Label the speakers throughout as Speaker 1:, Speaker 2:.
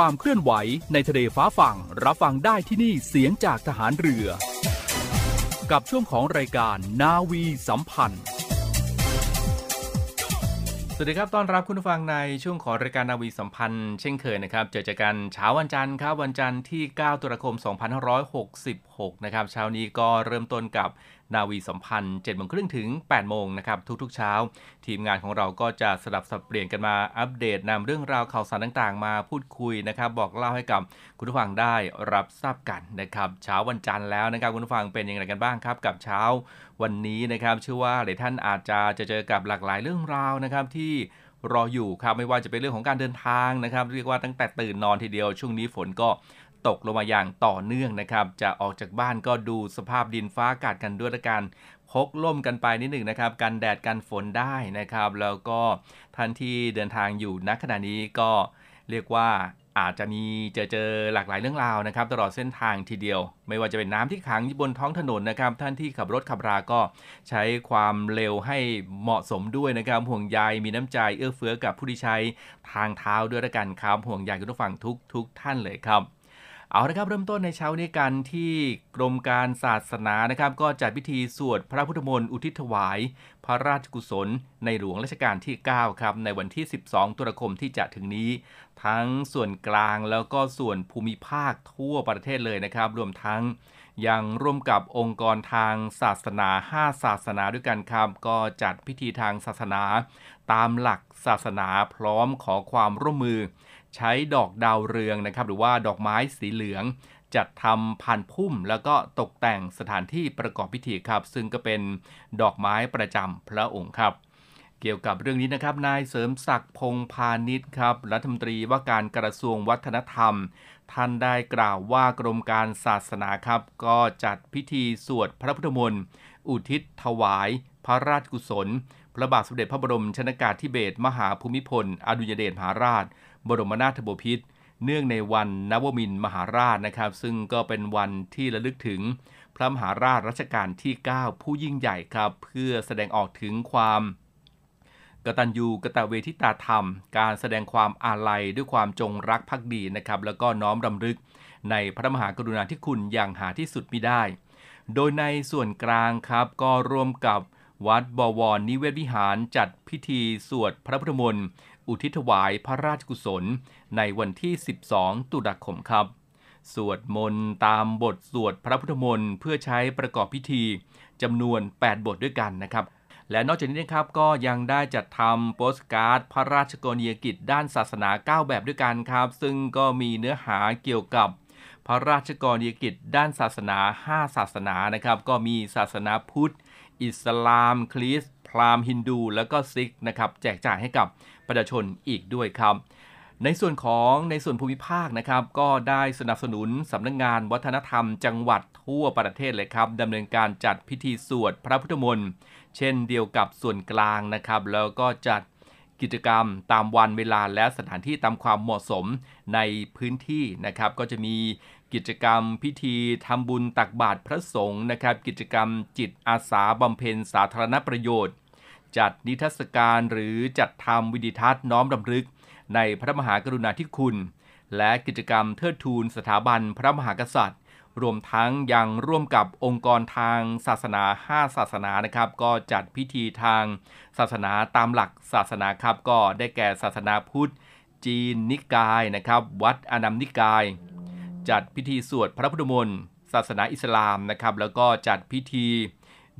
Speaker 1: ความเคลื่อนไหวในทะเลฟ้าฝั่ง รับฟังได้ที่นี่เสียงจากทหารเรือ กับช่วงของรายการนาวีสัมพันธ์
Speaker 2: สวัสดีครับ ต้อนรับคุณผู้ฟังในช่วงของรายการนาวีสัมพันธ์ เช่นเคยนะครับ เจอจอกันเช้าวันจันทร์ครับวันจันทร์ที่ 9 ตุลาคม 2566 นะครับ เช้านี้ก็เริ่มต้นกับ นาวีสัมพันธ์7โมงครึ่งถึง8โมงนะครับทุกๆเช้า ทีมงานของเราก็จะสลับสับเปลี่ยนกันมาอัปเดตนำเรื่องราวข่าวสารต่างๆ มาพูดคุยนะครับ บอกเล่าให้กับคุณผู้ฟังได้รับทราบกันนะครับ เช้าวันจันทร์แล้วนะครับคุณผู้ฟังเป็นยังไงกันบ้างครับกับเช้าวันนี้นะครับเชื่อว่าหลายท่านอาจจะจะเจอกับหลากหลายเรื่องราวนะครับที่รออยู่ครับไม่ว่าจะเป็นเรื่องของการเดินทางนะครับ เรียกว่าตั้งแต่ตื่นนอนทีเดียวช่วงนี้ฝนก็ ตกลงมาอย่างต่อเนื่องนะครับ จะออกจากบ้านก็ดูสภาพดินฟ้าอากาศกันด้วยละกันพกล่มกันไปนิดหนึ่งนะครับกันแดดกันฝนได้นะครับ แล้วก็ท่านที่เดินทางอยู่ณขณะนี้ก็เรียกว่าอาจจะมีเจอเจอหลากหลายเรื่องราวนะครับ ตลอดเส้นทางทีเดียว ไม่ว่าจะเป็นน้ำที่ขังอยู่บนท้องถนนนะครับ ท่านที่ขับรถขับราก็ใช้ความเร็วให้เหมาะสมด้วยนะครับ ห่วงใยมีน้ำใจเอื้อเฟื้อกับผู้ที่ใช้ทางเท้าด้วยละกันครับห่วงใยคุณผู้ฟังทุกทุกท่านเลยครับ เอาละครับเริ่มต้นในเช้านี้กันที่กรมการศาสนานะครับ ก็จัดพิธีสวดพระพุทธมนต์อุทิศถวาย พระราชกุศล ในหลวงรัชกาลที่ 9 ครับ ในวันที่ 12 ตุลาคมที่จะถึงนี้ ทั้งส่วนกลางแล้วก็ส่วนภูมิภาคทั่วประเทศเลยนะครับ รวมทั้งยังร่วมกับองค์กรทางศาสนา 5 ศาสนาด้วยกันครับ ก็จัดพิธีทางศาสนา ตามหลักศาสนาพร้อมขอความร่วมมือ ใช้ดอกดาวเรืองนะครับหรือว่าดอกไม้สีเหลือง จัดทำพันพุ่ม แล้วก็ตกแต่งสถานที่ประกอบพิธีครับ ซึ่งก็เป็นดอกไม้ประจำพระองค์ครับ เกี่ยวกับเรื่องนี้นะครับนายเสริมศักดิ์พงพาณิชย์ครับรัฐมนตรีว่าการกระทรวงวัฒนธรรม ท่านได้กล่าวว่ากรมการศาสนาครับ ก็จัดพิธีสวดพระพุทธมนต์อุทิศถวาย พระราชกุศล พระบาทสมเด็จพระบรมชนากาธิเบศรมหาภูมิพล อดุลยเดชมหาราช บรมนาถบพิตรเนื่องในวันนวมินมหาราชนะครับ ซึ่งก็เป็นวันที่ระลึกถึงพระมหาราชรัชกาลที่ 9 ผู้ยิ่งใหญ่ครับ เพื่อแสดงออกถึงความกตัญญูกตเวทิตาธรรม การแสดงความอาลัยด้วยความจงรักภักดีนะครับ แล้วก็น้อมรำลึกในพระมหากรุณาธิคุณอย่างหาที่สุดมิได้ โดยในส่วนกลางครับก็ร่วมกับวัดบวรนิเวศวิหารจัดพิธีสวดพระพุทธมนต์ อุทิศถวายพระราชกุศลในวันที่ 12 ตุลาคมครับ สวดมนต์ตามบทสวดพระพุทธมนต์เพื่อใช้ประกอบพิธีจำนวน 8 บทด้วยกันนะครับและนอกจากนี้นะครับก็ยังได้จัดทำโปสการ์ดพระราชกรณียกิจด้านศาสนา 9 แบบด้วยกันครับ ซึ่งก็มีเนื้อหาเกี่ยวกับ พระราชกรณียกิจด้านศาสนา 5 ศาสนานะครับ ก็มีศาสนาพุทธ อิสลาม คริสต์พราหมณ์ฮินดู แล้วก็ซิกนะครับแจกจ่ายให้กับ ประชาชนอีกด้วยครับในส่วนของในส่วนภูมิภาคนะครับ ก็ได้สนับสนุนสำนักงงานวัฒนธรรม จังหวัดทั่วประเทศเลยครับดำเนินการจัดพิธีสวดพระพุทธมนต์เช่นเดียวกับส่วนกลางนะครับ แล้วก็จัดกิจกรรมตามวันเวลาและสถานที่ตามความเหมาะสมในพื้นที่นะครับ ก็จะมีกิจกรรมพิธีทำบุญตักบาตรพระสงฆ์นะครับ กิจกรรมจิตอาสาบำเพ็ญสาธารณประโยชน์ จัดนิทรรศการหรือจัดทำวิดิทัศน์น้อมรำลึก ในพระมหากรุณาธิคุณ และกิจกรรมเทิดทูนสถาบันพระมหากษัตริย์ รวมทั้งยังร่วมกับองค์กรทางศาสนา 5 ศาสนานะครับ ก็จัดพิธีทางศาสนาตามหลักศาสนาครับ ก็ได้แก่ศาสนาพุทธ จีนนิกายนะครับ วัดอนัมนิกาย จัดพิธีสวดพระพุทธมนต์ศาสนาอิสลามนะครับ แล้วก็จัดพิธี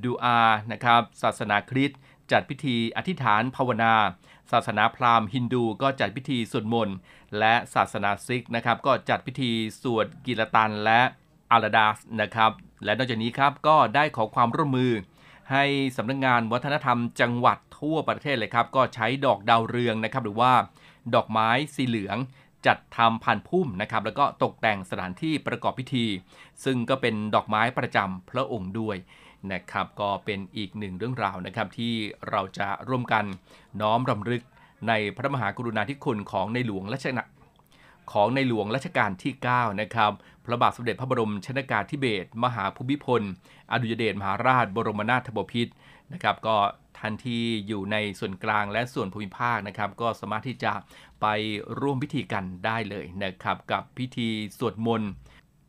Speaker 2: ดูอานะครับ ศาสนาคริสต์ จัดพิธีอธิษฐานภาวนา ศาสนาพราหมณ์ฮินดูก็จัดพิธีสวดมนต์และศาสนาซิกนะครับ ก็จัดพิธีสวดกิรตันและอาราดาสนะครับ และนอกจากนี้ครับก็ได้ขอความร่วมมือ ให้สำนักงงานวัฒนธรรมจังหวัดทั่วประเทศเลยครับ ก็ใช้ดอกดาวเรืองนะครับ หรือว่าดอกไม้สีเหลืองจัดทำผ่านพุ่มนะครับ แล้วก็ตกแต่งสถานที่ประกอบพิธี ซึ่งก็เป็นดอกไม้ประจำพระองค์ด้วย นะครับ ก็เป็นอีกหนึ่งเรื่องราวนะครับที่เราจะร่วมกันน้อมรำลึกในพระมหากรุณาธิคุณของในหลวงรัชกาลของในหลวงรัชกาลที่ 9 นะครับ พระบาทสมเด็จพระบรมชนากาธิเบศรมหาภูมิพล อดุยเดชมหาราชบรมนาถบพิตรนะครับก็ท่านที่อยู่ในส่วนกลางและส่วนภูมิภาคนะครับ ก็สามารถที่จะไปร่วมพิธีกันได้เลยนะครับ กับพิธีสวดมนต์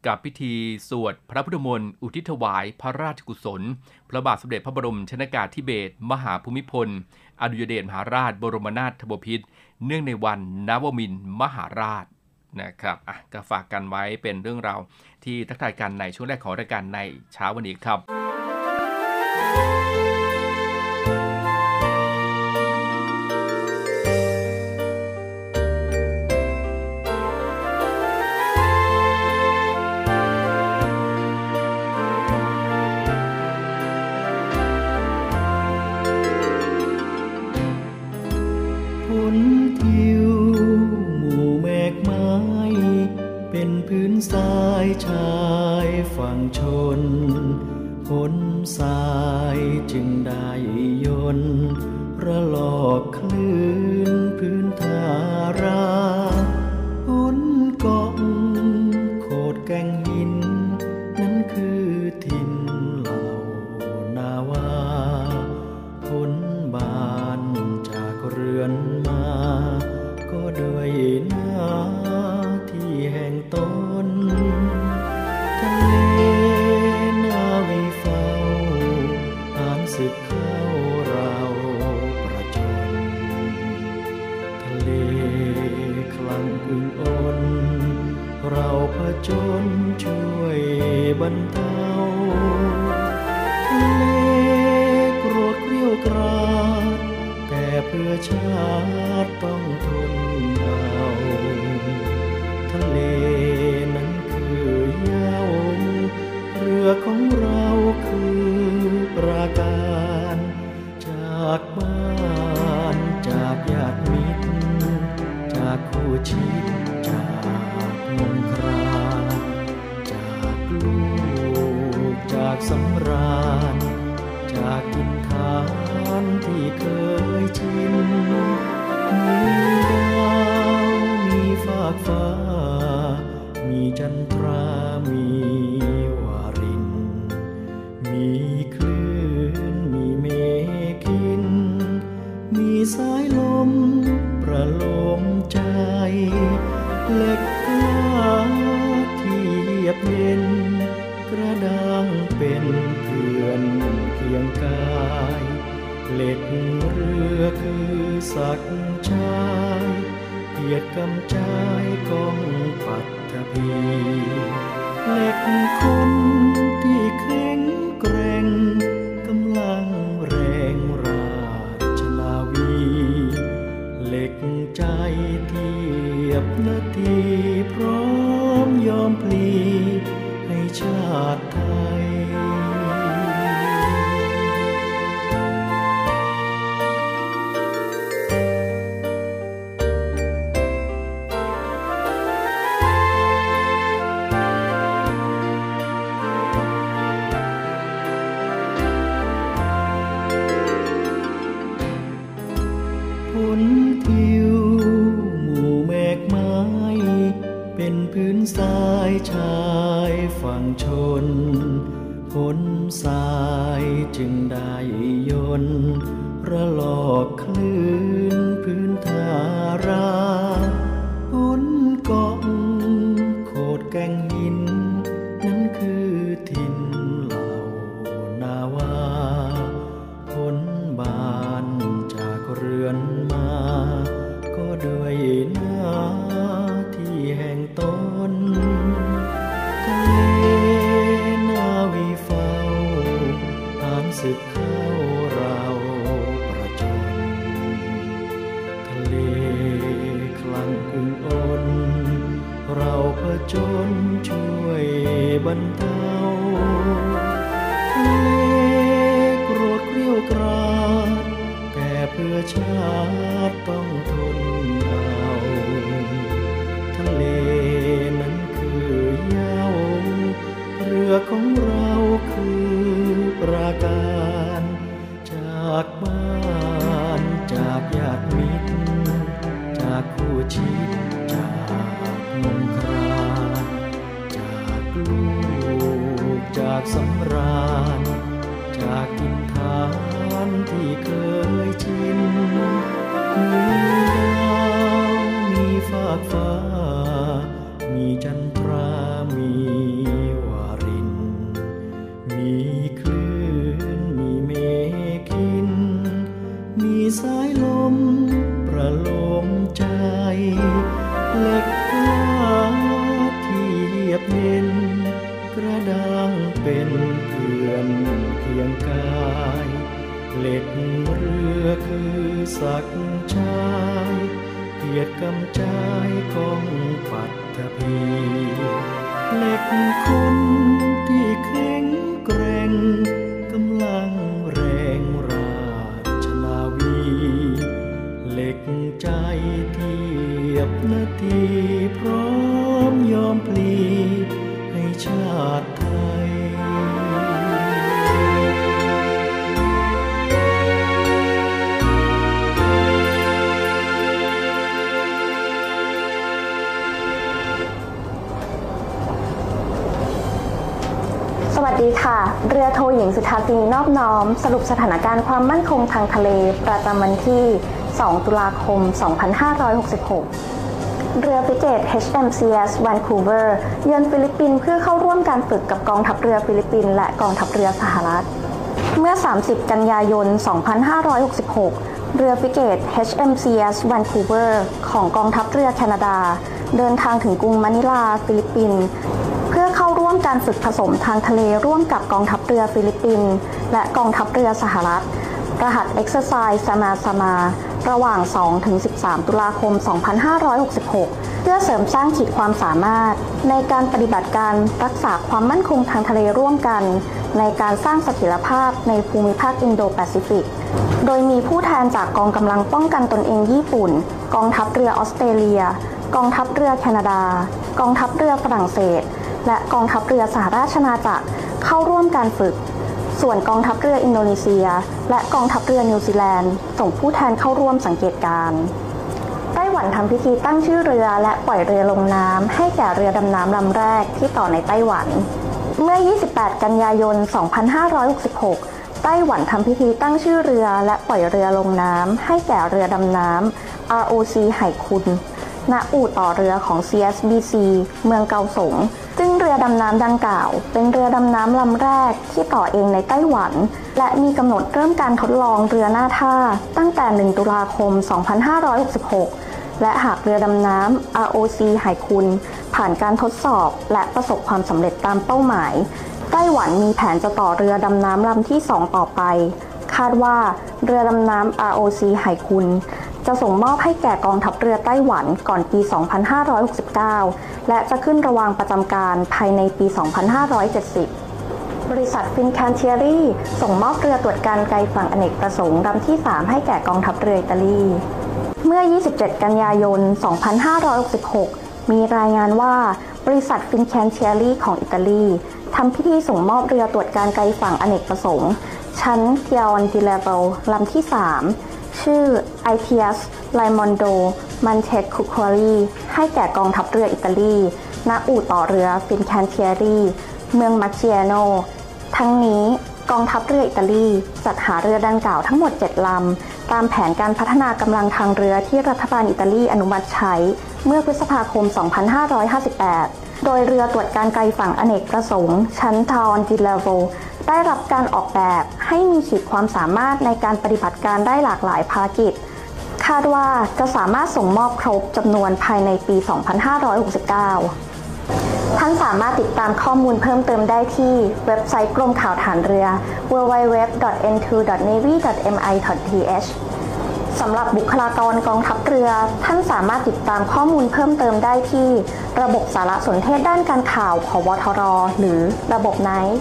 Speaker 2: กับพิธีสวดพระพุทธมนต์อุทิศถวายพระราชกุศล พระบาทสมเด็จพระบรมชนากาธิเบศรมหาภูมิพล อดุยเดชมหาราช บรมนาถบพิตรเนื่องในวันนวมินมหาราชนะครับอะก็ฝากกันไว้เป็นเรื่องราวที่ทักทายกันในช่วงแรกของรายการในเช้าวันนี้ครับ
Speaker 3: น้าที่แห่งตนทะเลนาวีเฝ้าอ่านศึกเข้าเราประจนทะเลคลังอึงอ่อนเราผจญช่วยบรรเทาทะเลโกรธเกรียวกราดแต่เพื่อชาติต้องทน ของเราคือปราการ จากบ้านจากญาติมิตร จากคู่ชิดจากมงคราจากลูกจากสำราญ จากกินทานที่เคยชินมีดาวมีฟากฟ้า มีจันท สายลม ประโลมใจเหล็กกล้าที่เหยียบเย็น กระด้างเป็นเกลื่อนเคียงกายเหล็กเรือคือศักชายเกียรติกำจายของปัตตภีเหล็กคนที่
Speaker 4: ญิงสุธาสินีนอบน้อม สรุปสถานการณ์ความมั่นคงทางทะเล ประจำวันที่ 2 ตุลาคม 2566 เรือฟริเกต HMCS Vancouver เยือนฟิลิปปินส์เพื่อเข้าร่วมการฝึกกับกองทัพเรือฟิลิปปินส์และกองทัพเรือสหรัฐ เมื่อ 30 กันยายน 2566 เรือฟริเกต HMCS Vancouver ของกองทัพเรือแคนาดา เดินทางถึงกรุงมะนิลา ฟิลิปปินส์ การฝึกผสมทางทะเลร่วมกับกองทัพเรือฟิลิปปินส์และกองทัพเรือสหรัฐ รหัส Exercise Sama Sama ระหว่าง 2-13 ตุลาคม 2566 เพื่อเสริมสร้างขีดความสามารถ ในการปฏิบัติการรักษาความมั่นคงทางทะเลร่วมกัน ในการสร้างเสถียรภาพในภูมิภาคอินโดแปซิฟิก โดยมีผู้แทนจากกองกำลังป้องกันตนเองญี่ปุ่น กองทัพเรือออสเตรเลีย กองทัพเรือแคนาดา กองทัพเรือฝรั่งเศส และกองทัพเรือสหราชอาณาจักรเข้าร่วมการฝึก ส่วนกองทัพเรืออินโดนีเซีย และกองทัพเรือนิวซีแลนด์ ส่งผู้แทนเข้าร่วมสังเกตการไต้หวันทำพิธีตั้งชื่อเรือและปล่อยเรือลงน้ำให้แก่เรือดำน้ำลำแรกที่ต่อในไต้หวัน เมื่อ 28 กันยายน 2566 ไต้หวันทำพิธีตั้งชื่อเรือและปล่อยเรือลงน้ำให้แก่เรือดำน้ำ ROC ไหคุน ณอู่ต่อเรือของ CSBC เมืองเกาสง ซึ่งเรือดำน้ำดังกล่าว เป็นเรือดำน้ำลำแรกที่ต่อเองในไต้หวัน และมีกำหนดเริ่มการทดลองเรือหน้าท่า ตั้งแต่ 1 ตุลาคม 2566 และหากเรือดำน้ำ ROC ไหคุนผ่านการทดสอบและประสบความสำเร็จตามเป้าหมาย ไต้หวันมีแผนจะต่อเรือดำน้ำลำที่ 2 ต่อไป คาดว่าเรือดำน้ำ ROCS ไหคุน จะส่งมอบให้แก่กองทัพเรือไต้หวันก่อนปี 2569 และจะขึ้นระวางประจำการภายในปี 2570บริษัทฟินแคนเทียรี่ ส่งมอบเรือตรวจการไกลฝั่งอเนกประสงค์ลำที่ 3 ให้แก่กองทัพเรืออิตาลี เมื่อ 27 กันยายน 2566 มีรายงานว่า บริษัทฟินแคนเทียรี่ของอิตาลีทำพิธีส่งมอบเรือตรวจการไกลฝั่งอเนกประสงค์ ชั้น Thaon di Revel ลำที่ 3 ชื่อ ITS Raimondo Montecuccoli ให้แก่กองทัพเรืออิตาลี ณ อู่ต่อเรือฟินแคนเทียรีเมืองมาเชียโน ทั้งนี้กองทัพเรืออิตาลีจัดหาเรือดังกล่าวทั้งหมด 7 ลำ ตามแผนการพัฒนากำลังทางเรือที่รัฐบาลอิตาลีอนุมัติใช้ เมื่อพฤษภาคม 2558 โดยเรือตรวจการไกลฝั่งอเนกประสงค์ ชั้นทาอนดิเลโว ได้รับการออกแบบให้มีขีดความสามารถในการปฏิบัติการได้หลากหลายภารกิจ คาดว่าจะสามารถส่งมอบครบจำนวนภายในปี 2569 ท่านสามารถติดตามข้อมูลเพิ่มเติมได้ที่เว็บไซต์กรมข่าวฐานเรือ www.n2.navy.mi.th สำหรับบุคลากรกองทัพเรือ ท่านสามารถติดตามข้อมูลเพิ่มเติมได้ที่ ระบบสารสนเทศด้านการข่าวของวทร หรือระบบ NICE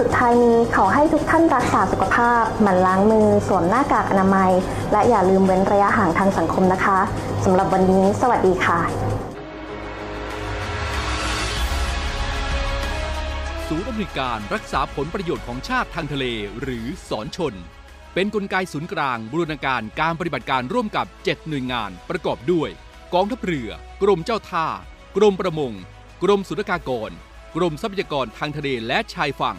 Speaker 4: สุดท้ายนี้ขอให้ทุกท่านรักษาสุขภาพ หมั่นล้างมือ สวมหน้ากากอนามัย และอย่าลืมเว้นระยะห่างทางสังคมนะคะสำหรับวันนี้ สวัสดีค่ะ
Speaker 1: ศูนย์อำนวยการรักษาผลประโยชน์ของชาติทางทะเล หรือสอนชน เป็นนกลไกศูนย์กลางบูรณาการการปฏิบัติการร่วมกับ 7 หน่วยงานประกอบด้วย กองทัพเรือ กรมเจ้าท่า กรมประมง กรมสุรากากร กรมทรัพยากรทางทะเลและชายฝั่ง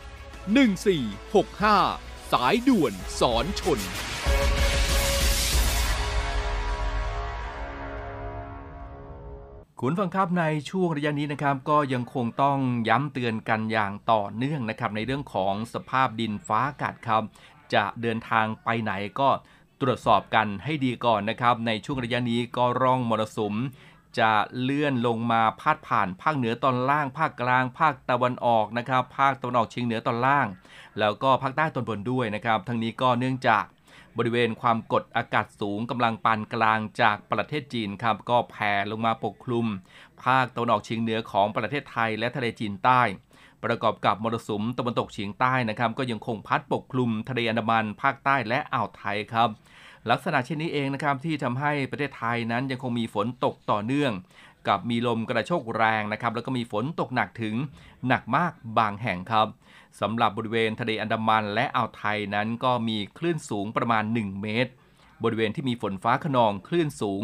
Speaker 1: 1465 สายด่วนสอนชน
Speaker 2: คุณฟังครับในช่วงระยะนี้นะครับ ก็ยังคงต้องย้ำเตือนกันอย่างต่อเนื่องนะครับ ในเรื่องของสภาพดินฟ้าอากาศครับ จะเดินทางไปไหนก็ตรวจสอบกันให้ดีก่อนนะครับ ในช่วงระยะนี้ก็ร่องมรสุม จะเลื่อนลงมาพาดผ่านภาคเหนือตอนล่าง ภาคกลาง ภาคตะวันออกนะครับ ภาคตะวันออกเฉียงเหนือตอนล่าง แล้วก็ภาคใต้ตอนบนด้วยนะครับ ทั้งนี้ก็เนื่องจากบริเวณความกดอากาศสูงกำลังปานกลางจากประเทศจีนครับก็แผ่ลงมาปกคลุม ภาคตะวันออกเฉียงเหนือของประเทศไทยและทะเลจีนใต้ประกอบกับมรสุมตะวันตกเฉียงใต้นะครับ ก็ยังคงพัดปกคลุมทะเลอันดามันภาคใต้และอ่าวไทยครับ ลักษณะเช่นนี้เองนะครับที่ทำให้ประเทศไทยนั้นยังคงมีฝนตกต่อเนื่อง กับมีลมกระโชกแรงนะครับแล้วก็มีฝนตกหนักถึงหนักมากบางแห่งครับสำหรับบริเวณทะเลอันดามันและอ่าวไทยนั้นก็มีคลื่นสูงประมาณ 1 เมตร บริเวณที่มีฝนฟ้าขนองคลื่นสูง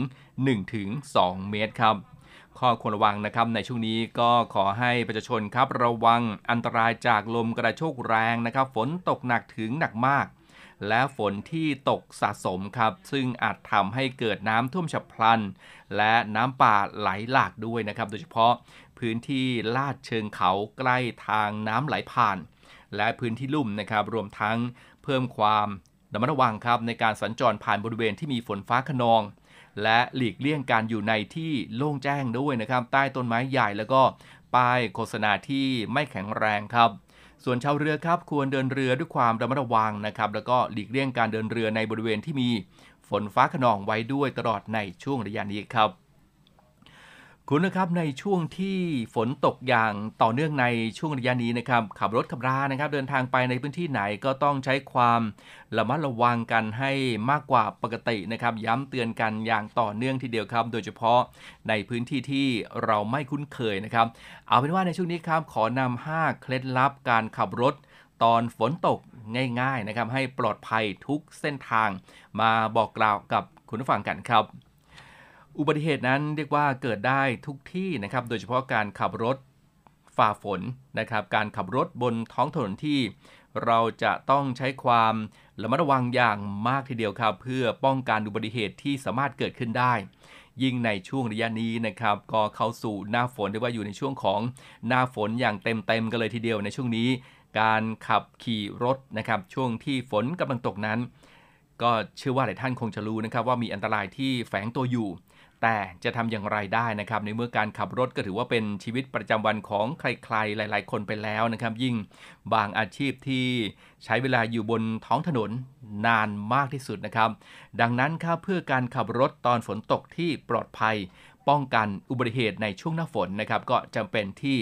Speaker 2: 1-2 เมตรครับข้อควรระวังนะครับในช่วงนี้ก็ขอให้ประชาชนครับระวังอันตรายจากลมกระโชกแรงนะครับ ฝนตกหนักถึงหนักมาก และฝนที่ตกสะสมครับ ซึ่งอาจทำให้เกิดน้ำท่วมฉับพลัน และน้ำป่าไหลหลากด้วยนะครับ โดยเฉพาะพื้นที่ลาดเชิงเขาใกล้ทางน้ำไหลผ่าน และพื้นที่ลุ่มนะครับ รวมทั้งเพิ่มความระมัดระวังครับในการสัญจรผ่านบริเวณที่มีฝนฟ้าขนอง และหลีกเลี่ยงการอยู่ในที่โล่งแจ้งด้วยนะครับ ใต้ต้นไม้ใหญ่แล้วก็ป้ายโฆษณาที่ไม่แข็งแรงครับ ส่วนชาวเรือครับควรเดินเรือด้วยความระมัดระวังนะครับแล้วก็หลีกเลี่ยงการเดินเรือในบริเวณที่มีฝนฟ้าขนองไว้ด้วยตลอดในช่วงระยะนี้ครับ คุณนะครับในช่วงที่ฝนตกอย่างต่อเนื่องในช่วงระยะนี้นะครับขับรถขับรานะครับ เดินทางไปในพื้นที่ไหนก็ต้องใช้ความระมัดระวังกันให้มากกว่าปกตินะครับ ย้ำเตือนกันอย่างต่อเนื่องทีเดียวครับ โดยเฉพาะในพื้นที่ที่เราไม่คุ้นเคยนะครับ เอาเป็นว่าในช่วงนี้ครับขอนำ5เคล็ดลับการขับรถตอนฝนตกง่าย ๆนะครับ ให้ปลอดภัยทุกเส้นทาง มาบอกกล่าวกับคุณผู้ฟังกันครับ อุบัติเหตุนั้นเรียกว่าเกิดได้ทุกที่นะครับ โดยเฉพาะการขับรถฝ่าฝนนะครับ การขับรถบนท้องถนนที่เราจะต้องใช้ความระมัดระวังอย่างมากทีเดียวครับ เพื่อป้องกันอุบัติเหตุที่สามารถเกิดขึ้นได้ ยิ่งในช่วงระยะนี้นะครับ ก็เข้าสู่หน้าฝนเรียกว่าอยู่ในช่วงของหน้าฝนอย่างเต็มๆกันเลยทีเดียวในช่วงนี้ การขับขี่รถนะครับ ช่วงที่ฝนกำลังตกนั้น ก็เชื่อว่าหลายท่านคงจะรู้นะครับ ว่ามีอันตรายที่แฝงตัวอยู่ แต่จะทำอย่างไรได้นะครับ ในเมื่อการขับรถก็ถือว่าเป็นชีวิตประจำวันของใครๆ หลาย ๆ คนไปแล้วนะครับ ยิ่งบางอาชีพที่ใช้เวลาอยู่บนท้องถนนนานมากที่สุดนะครับ ดังนั้นครับเพื่อการขับรถตอนฝนตกที่ปลอดภัย ป้องกันอุบัติเหตุในช่วงหน้าฝนนะครับ ก็จำเป็นที่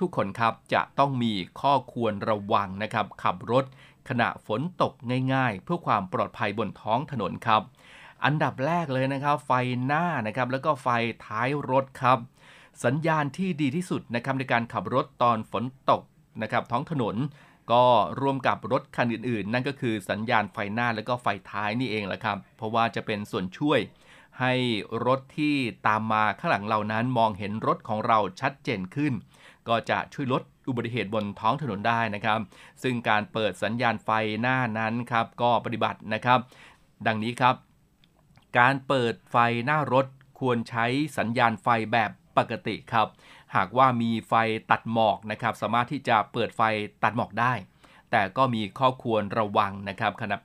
Speaker 2: ทุกๆคนครับจะต้องมีข้อควรระวังนะครับ ขับรถขณะฝนตกง่าย ๆ เพื่อความปลอดภัยบนท้องถนนครับ อันดับแรกเลยนะครับ ไฟหน้านะครับ แล้วก็ไฟท้ายรถครับ สัญญาณที่ดีที่สุดนะครับในการขับรถตอนฝนตกนะครับ ท้องถนนก็ร่วมกับรถคันอื่นๆ นั่นก็คือสัญญาณไฟหน้าแล้วก็ไฟท้ายนี่เองแหละครับ เพราะว่าจะเป็นส่วนช่วยให้รถที่ตามมาข้างหลังเรานั้นมองเห็นรถของเราชัดเจนขึ้น ก็จะช่วยลดอุบัติเหตุบนท้องถนนได้นะครับ ซึ่งการเปิดสัญญาณไฟหน้านั้นครับก็ปฏิบัตินะครับ ดังนี้ครับ การเปิดไฟหน้ารถควรใช้สัญญาณไฟแบบปกติครับ หากว่ามีไฟตัดหมอกนะครับ สามารถที่จะเปิดไฟตัดหมอกได้ แต่ก็มีข้อควรระวังนะครับขณะ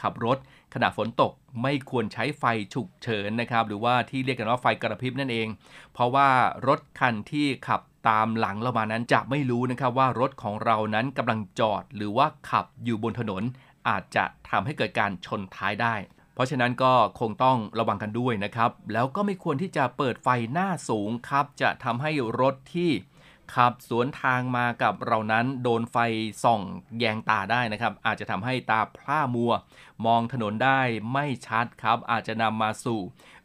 Speaker 2: ขับรถขณะฝนตกไม่ควรใช้ไฟฉุกเฉินนะครับ หรือว่าที่เรียกกันว่าไฟกระพริบนั่นเอง เพราะว่ารถคันที่ขับตามหลังเรามานั้นจะไม่รู้นะครับว่ารถของเรานั้นกำลังจอด หรือว่าขับอยู่บนถนน อาจจะทำให้เกิดการชนท้ายได้ เพราะฉะนั้นก็คงต้องระวังกันด้วยนะครับ แล้วก็ไม่ควรที่จะเปิดไฟหน้าสูงครับ จะทำให้รถที่ขับสวนทางมากับเรานั้นโดนไฟส่องแยงตาได้นะครับ อาจจะทำให้ตาพร่ามัว มองถนนได้ไม่ชัดครับ อาจจะนำมาสู่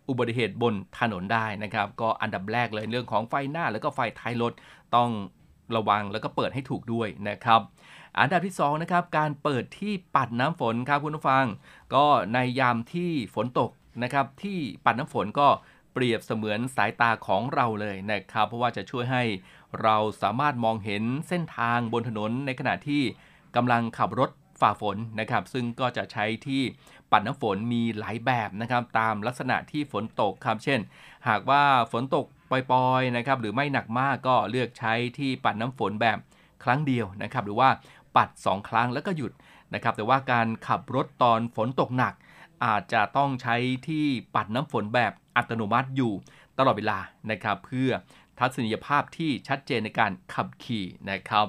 Speaker 2: อุบัติเหตุบนถนนได้นะครับ ก็อันดับแรกเลยเรื่องของไฟหน้าแล้วก็ไฟท้ายรถต้องระวังแล้วก็เปิดให้ถูกด้วยนะครับ อันดับที่2นะครับการเปิดที่ปัดน้ำฝนครับคุณผู้ฟัง ก็ในยามที่ฝนตกนะครับที่ปัดน้ำฝนก็เปรียบเสมือนสายตาของเราเลยนะครับ เพราะว่าจะช่วยให้เราสามารถมองเห็นเส้นทางบนถนนในขณะที่กำลังขับรถฝ่าฝนนะครับ ซึ่งก็จะใช้ที่ปัดน้ำฝนมีหลายแบบนะครับ ตามลักษณะที่ฝนตกครับ เช่น หากว่าฝนตกปล่อยๆนะครับ หรือไม่หนักมากก็เลือกใช้ที่ปัดน้ำฝนแบบครั้งเดียวนะครับ หรือว่า ปัด 2 ครั้งแล้วก็หยุดนะครับ แต่ว่าการขับรถตอนฝนตกหนัก อาจจะต้องใช้ที่ปัดน้ำฝนแบบอัตโนมัติอยู่ตลอดเวลานะครับ เพื่อทัศนียภาพที่ชัดเจนในการขับขี่นะครับ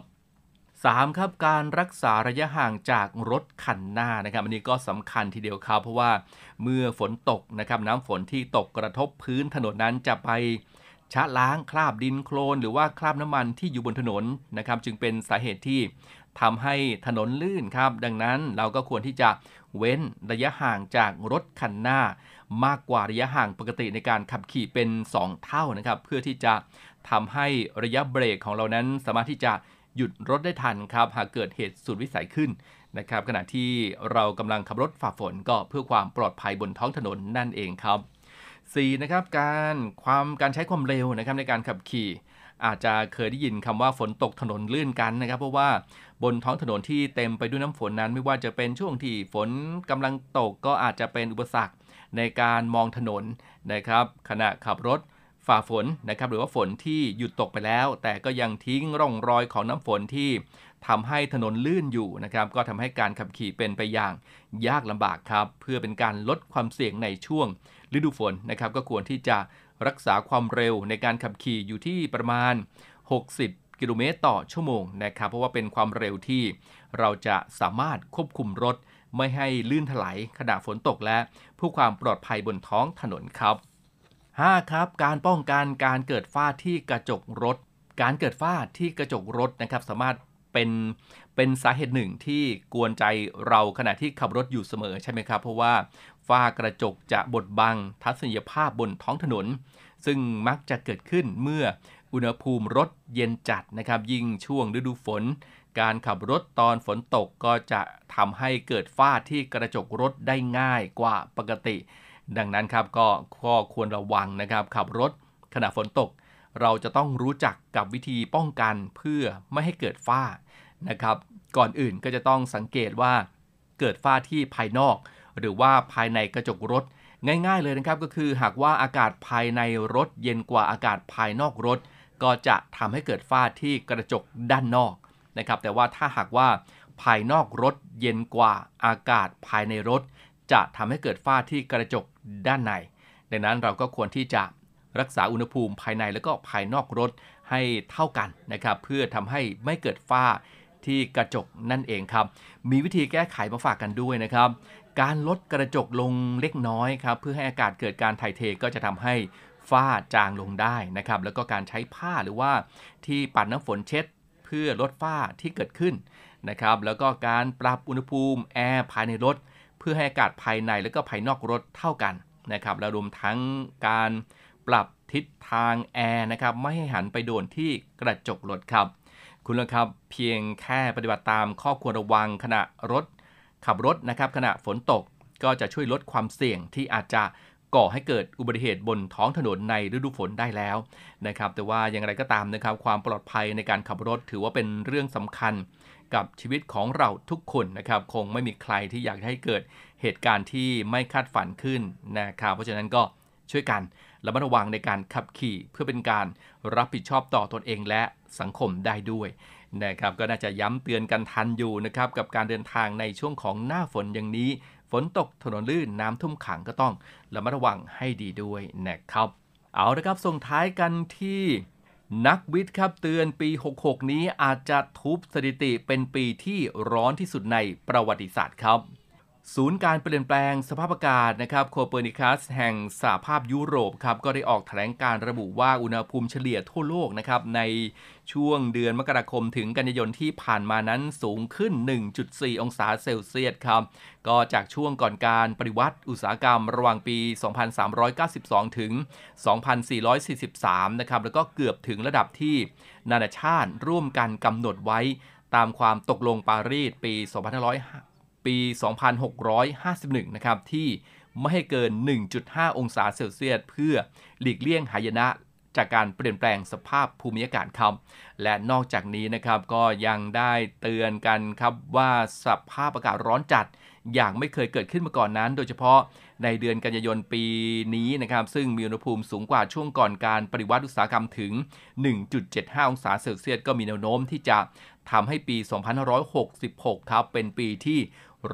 Speaker 2: 3. ครับการรักษาระยะห่างจากรถคันหน้านะครับอันนี้ก็สำคัญทีเดียวครับ เพราะว่าเมื่อฝนตกนะครับน้ำฝนที่ตกกระทบพื้นถนนนั้นจะไปชะล้างคราบดินโคลน หรือว่าคราบน้ำมันที่อยู่บนถนนนะครับ จึงเป็นสาเหตุที่ ทำให้ถนนลื่นครับ ดังนั้นเราก็ควรที่จะเว้นระยะห่างจากรถคันหน้า มากกว่าระยะห่างปกติในการขับขี่เป็น 2 เท่านะครับ เพื่อที่จะทำให้ระยะเบรกของเรานั้น สามารถที่จะหยุดรถได้ทันครับ หากเกิดเหตุสุดวิสัยขึ้นนะครับ ขณะที่เรากำลังขับรถฝ่าฝนก็เพื่อความปลอดภัยบนท้องถนนนั่นเองครับ 4. นะครับการความการใช้ความเร็วนะครับในการขับขี่ อาจจะเคยได้ยินคำว่าฝนตกถนนลื่นกันนะครับ เพราะว่า บนท้องถนนที่เต็มไปด้วยน้ำฝนนั้น ไม่ว่าจะเป็นช่วงที่ฝนกำลังตกก็อาจจะเป็นอุปสรรคในการมองถนนนะครับ ขณะขับรถฝ่าฝนนะครับ หรือว่าฝนที่หยุดตกไปแล้ว แต่ก็ยังทิ้งร่องรอยของน้ำฝนที่ทำให้ถนนลื่นอยู่นะครับ ก็ทำให้การขับขี่เป็นไปอย่างยากลำบากครับ เพื่อเป็นการลดความเสี่ยงในช่วงฤดูฝนนะครับ ก็ควรที่จะรักษาความเร็วในการขับขี่อยู่ที่ประมาณ 60 กิโลเมตรต่อชั่วโมงนะครับ เพราะว่าเป็นความเร็วที่เราจะสามารถควบคุมรถ ไม่ให้ลื่นถลายขณะฝนตกและเพื่อความปลอดภัยบนท้องถนนครับ 5. ครับ การป้องกันการเกิดฝ้าที่กระจกรถ การเกิดฝ้าที่กระจกรถนะครับสามารถเป็นเป็นสาเหตุหนึ่งที่กวนใจเราขณะที่ขับรถอยู่เสมอใช่ไหมครับ เพราะว่าฝ้ากระจกจะบดบังทัศนียภาพบนท้องถนน ซึ่งมักจะเกิดขึ้นเมื่อ อุณหภูมิรถเย็นจัดนะครับ ยิ่งช่วงฤดูฝน การขับรถตอนฝนตกก็จะทำให้เกิดฝ้าที่กระจกรถได้ง่ายกว่าปกติ ดังนั้นครับก็ข้อควรระวังนะครับ ขับรถขณะฝนตก เราจะต้องรู้จักกับวิธีป้องกันเพื่อไม่ให้เกิดฝ้านะครับ ก่อนอื่นก็จะต้องสังเกตว่าเกิดฝ้าที่ภายนอก หรือว่าภายในกระจกรถง่ายๆเลยนะครับก็คือหากว่าอากาศภายในรถเย็นกว่าอากาศภายนอกรถ ก็จะทำให้เกิดฝ้าที่กระจกด้านนอกนะครับ แต่ว่าถ้าหากว่าภายนอกรถเย็นกว่าอากาศภายในรถ จะทำให้เกิดฝ้าที่กระจกด้านใน ดังนั้นเราก็ควรที่จะรักษาอุณหภูมิภายในและก็ภายนอกรถให้เท่ากันนะครับ เพื่อทำให้ไม่เกิดฝ้าที่กระจกนั่นเองครับ มีวิธีแก้ไขมาฝากกันด้วยนะครับ การลดกระจกลงเล็กน้อยครับ เพื่อให้อากาศเกิดการถ่ายเทก็จะทำให้ ฝ้าจางลงได้นะครับ แล้วก็การใช้ผ้าหรือว่าที่ปัดน้ำฝนเช็ด เพื่อลดฝ้าที่เกิดขึ้นนะครับ แล้วก็การปรับอุณหภูมิแอร์ภายในรถ เพื่อให้อากาศภายในและก็ภายนอกรถเท่ากันนะครับแล้วรวมทั้งการปรับทิศทางแอร์นะครับไม่ให้หันไปโดนที่กระจกรถครับ คุณผู้ชมครับเพียงแค่ปฏิบัติตามข้อควรระวังขณะรถ ขับรถนะครับขณะฝนตกก็จะช่วยลดความเสี่ยงที่อาจจะ ก่อให้เกิดอุบัติเหตุบนท้องถนนในฤดูฝนได้แล้วนะครับแต่ว่าอย่างไรก็ตามนะครับความปลอดภัยในการขับรถถือว่าเป็นเรื่องสำคัญกับชีวิตของเราทุกคนนะครับคงไม่มีใครที่อยากให้เกิดเหตุการณ์ที่ไม่คาดฝันขึ้นนะครับเพราะฉะนั้นก็ช่วยกันระมัดระวังในการขับขี่เพื่อเป็นการรับผิดชอบต่อตนเองและสังคมได้ด้วยนะครับก็น่าจะย้ำเตือนกันทันอยู่นะครับกับการเดินทางในช่วงของหน้าฝนอย่างนี้ ฝนตกถนนลื่นน้ำท่วมขังก็ต้องระมัดระวังให้ดีด้วยนะครับ เอาละครับส่งท้ายกันที่นักวิทย์ครับเตือนปี 66 นี้อาจจะทุบสถิติเป็นปีที่ร้อนที่สุดในประวัติศาสตร์ครับ ศูนย์การเปลี่ยนแปลงสภาพอากาศนะครับโคเปอร์นิคัสแห่งสหภาพยุโรปครับก็ได้ออกแถลงการระบุว่าอุณหภูมิเฉลี่ยทั่วโลกนะครับในช่วงเดือนมกราคมถึงกันยายนที่ผ่านมานั้นสูงขึ้น 1.4 องศาเซลเซียสครับก็จากช่วงก่อนการปฏิวัติอุตสาหกรรมระหว่างปี 2392 ถึง 2443 นะครับแล้วก็เกือบถึงระดับที่นานาชาติร่วมกันกำหนดไว้ตามความตกลงปารีสปี 2500 ปี 2651 นะครับ ที่ไม่ให้เกิน 1.5 องศาเซลเซียส เพื่อหลีกเลี่ยงหายนะจากการเปลี่ยนแปลงสภาพภูมิอากาศครับ และนอกจากนี้นะครับก็ยังได้เตือนกันครับว่าสภาพอากาศร้อนจัดอย่างไม่เคยเกิดขึ้นมาก่อนนั้น โดยเฉพาะในเดือนกันยายนปีนี้นะครับ ซึ่งมีอุณหภูมิสูงกว่าช่วงก่อนการปฏิวัติอุตสาหกรรมถึง 1.75 องศาเซลเซียสก็มีแนวโน้มที่จะทำให้ปี 2566 ครับ เป็นปีที่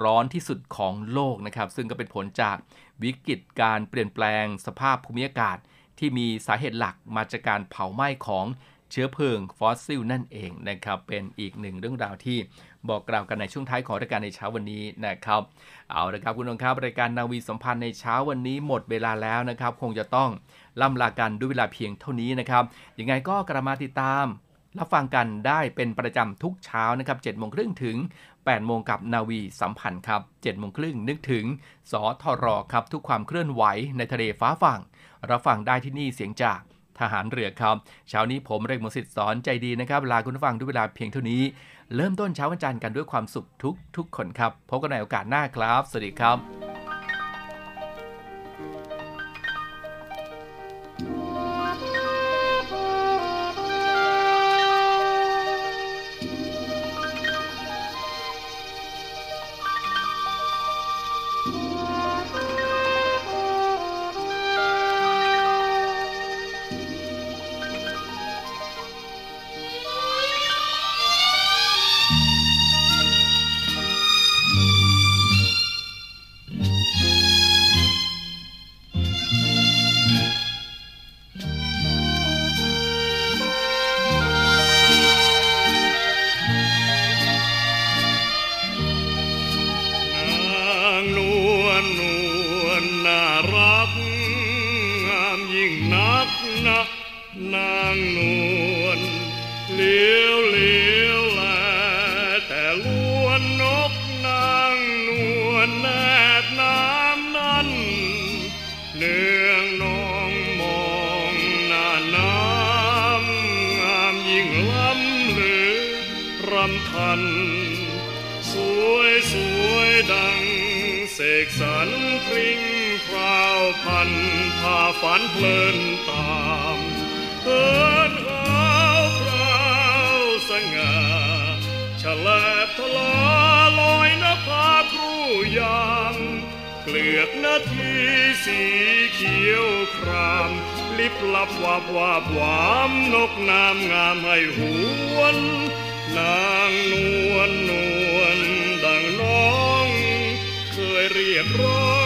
Speaker 2: ร้อนที่สุดของโลกนะครับ ซึ่งก็เป็นผลจากวิกฤตการเปลี่ยนแปลงสภาพภูมิอากาศ ที่มีสาเหตุหลักมาจากการเผาไหม้ของเชื้อเพลิงฟอสซิลนั่นเองนะครับ เป็นอีกหนึ่งเรื่องราวที่บอกกล่าวกันในช่วงท้ายของรายการในเช้าวันนี้นะครับ เอาละครับคุณผู้ชมครับรายการนาวีสัมพันธ์ในเช้าวันนี้หมดเวลาแล้วนะครับ คงจะต้องล่ำลากันด้วยเวลาเพียงเท่านี้นะครับยังไงก็กลับมาติดตามรับฟังกันได้เป็นประจำทุกเช้านะครับ7โมงครึ่งถึง 8 โมงกับนาวีสัมพันธ์ครับ7โมงครึ่งนึกถึงสทรครับ ทุกความเคลื่อนไหวในทะเลฟ้าฝั่ง รับฟังได้ที่นี่เสียงจากทหารเรือครับ เช้านี้ผมเรกมสิทธิ์สอนใจดีนะครับ ลาคุณผู้ฟังด้วยเวลาเพียงเท่านี้ เริ่มต้นเช้าวันจันทร์กันด้วยความสุขทุกทุกคนครับ พบกันในโอกาสหน้าครับ สวัสดีครับ
Speaker 5: พันพาฝันเพลินตามเฮินหาวพราวสง่าฉลบทลาลอยนภาครูยามเกลือกนาทีสีเขียวคราม ลิบลับวาบวาบวามนกน้ำงามให้หวนนางนวลนวลดังน้อง เคยเรียกร้อง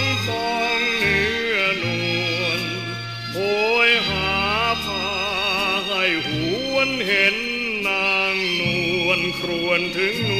Speaker 5: วนถึง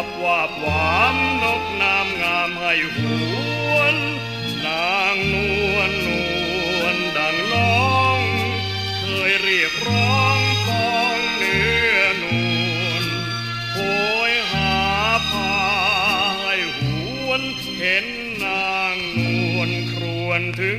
Speaker 5: วับวาบหวามนกน้ำงามให้หวนนางนวลนวลดังน้อง เคยเรียกร้องปองเนื้อนวลโหยหาพาให้หวน เห็นนางนวลครวนถึง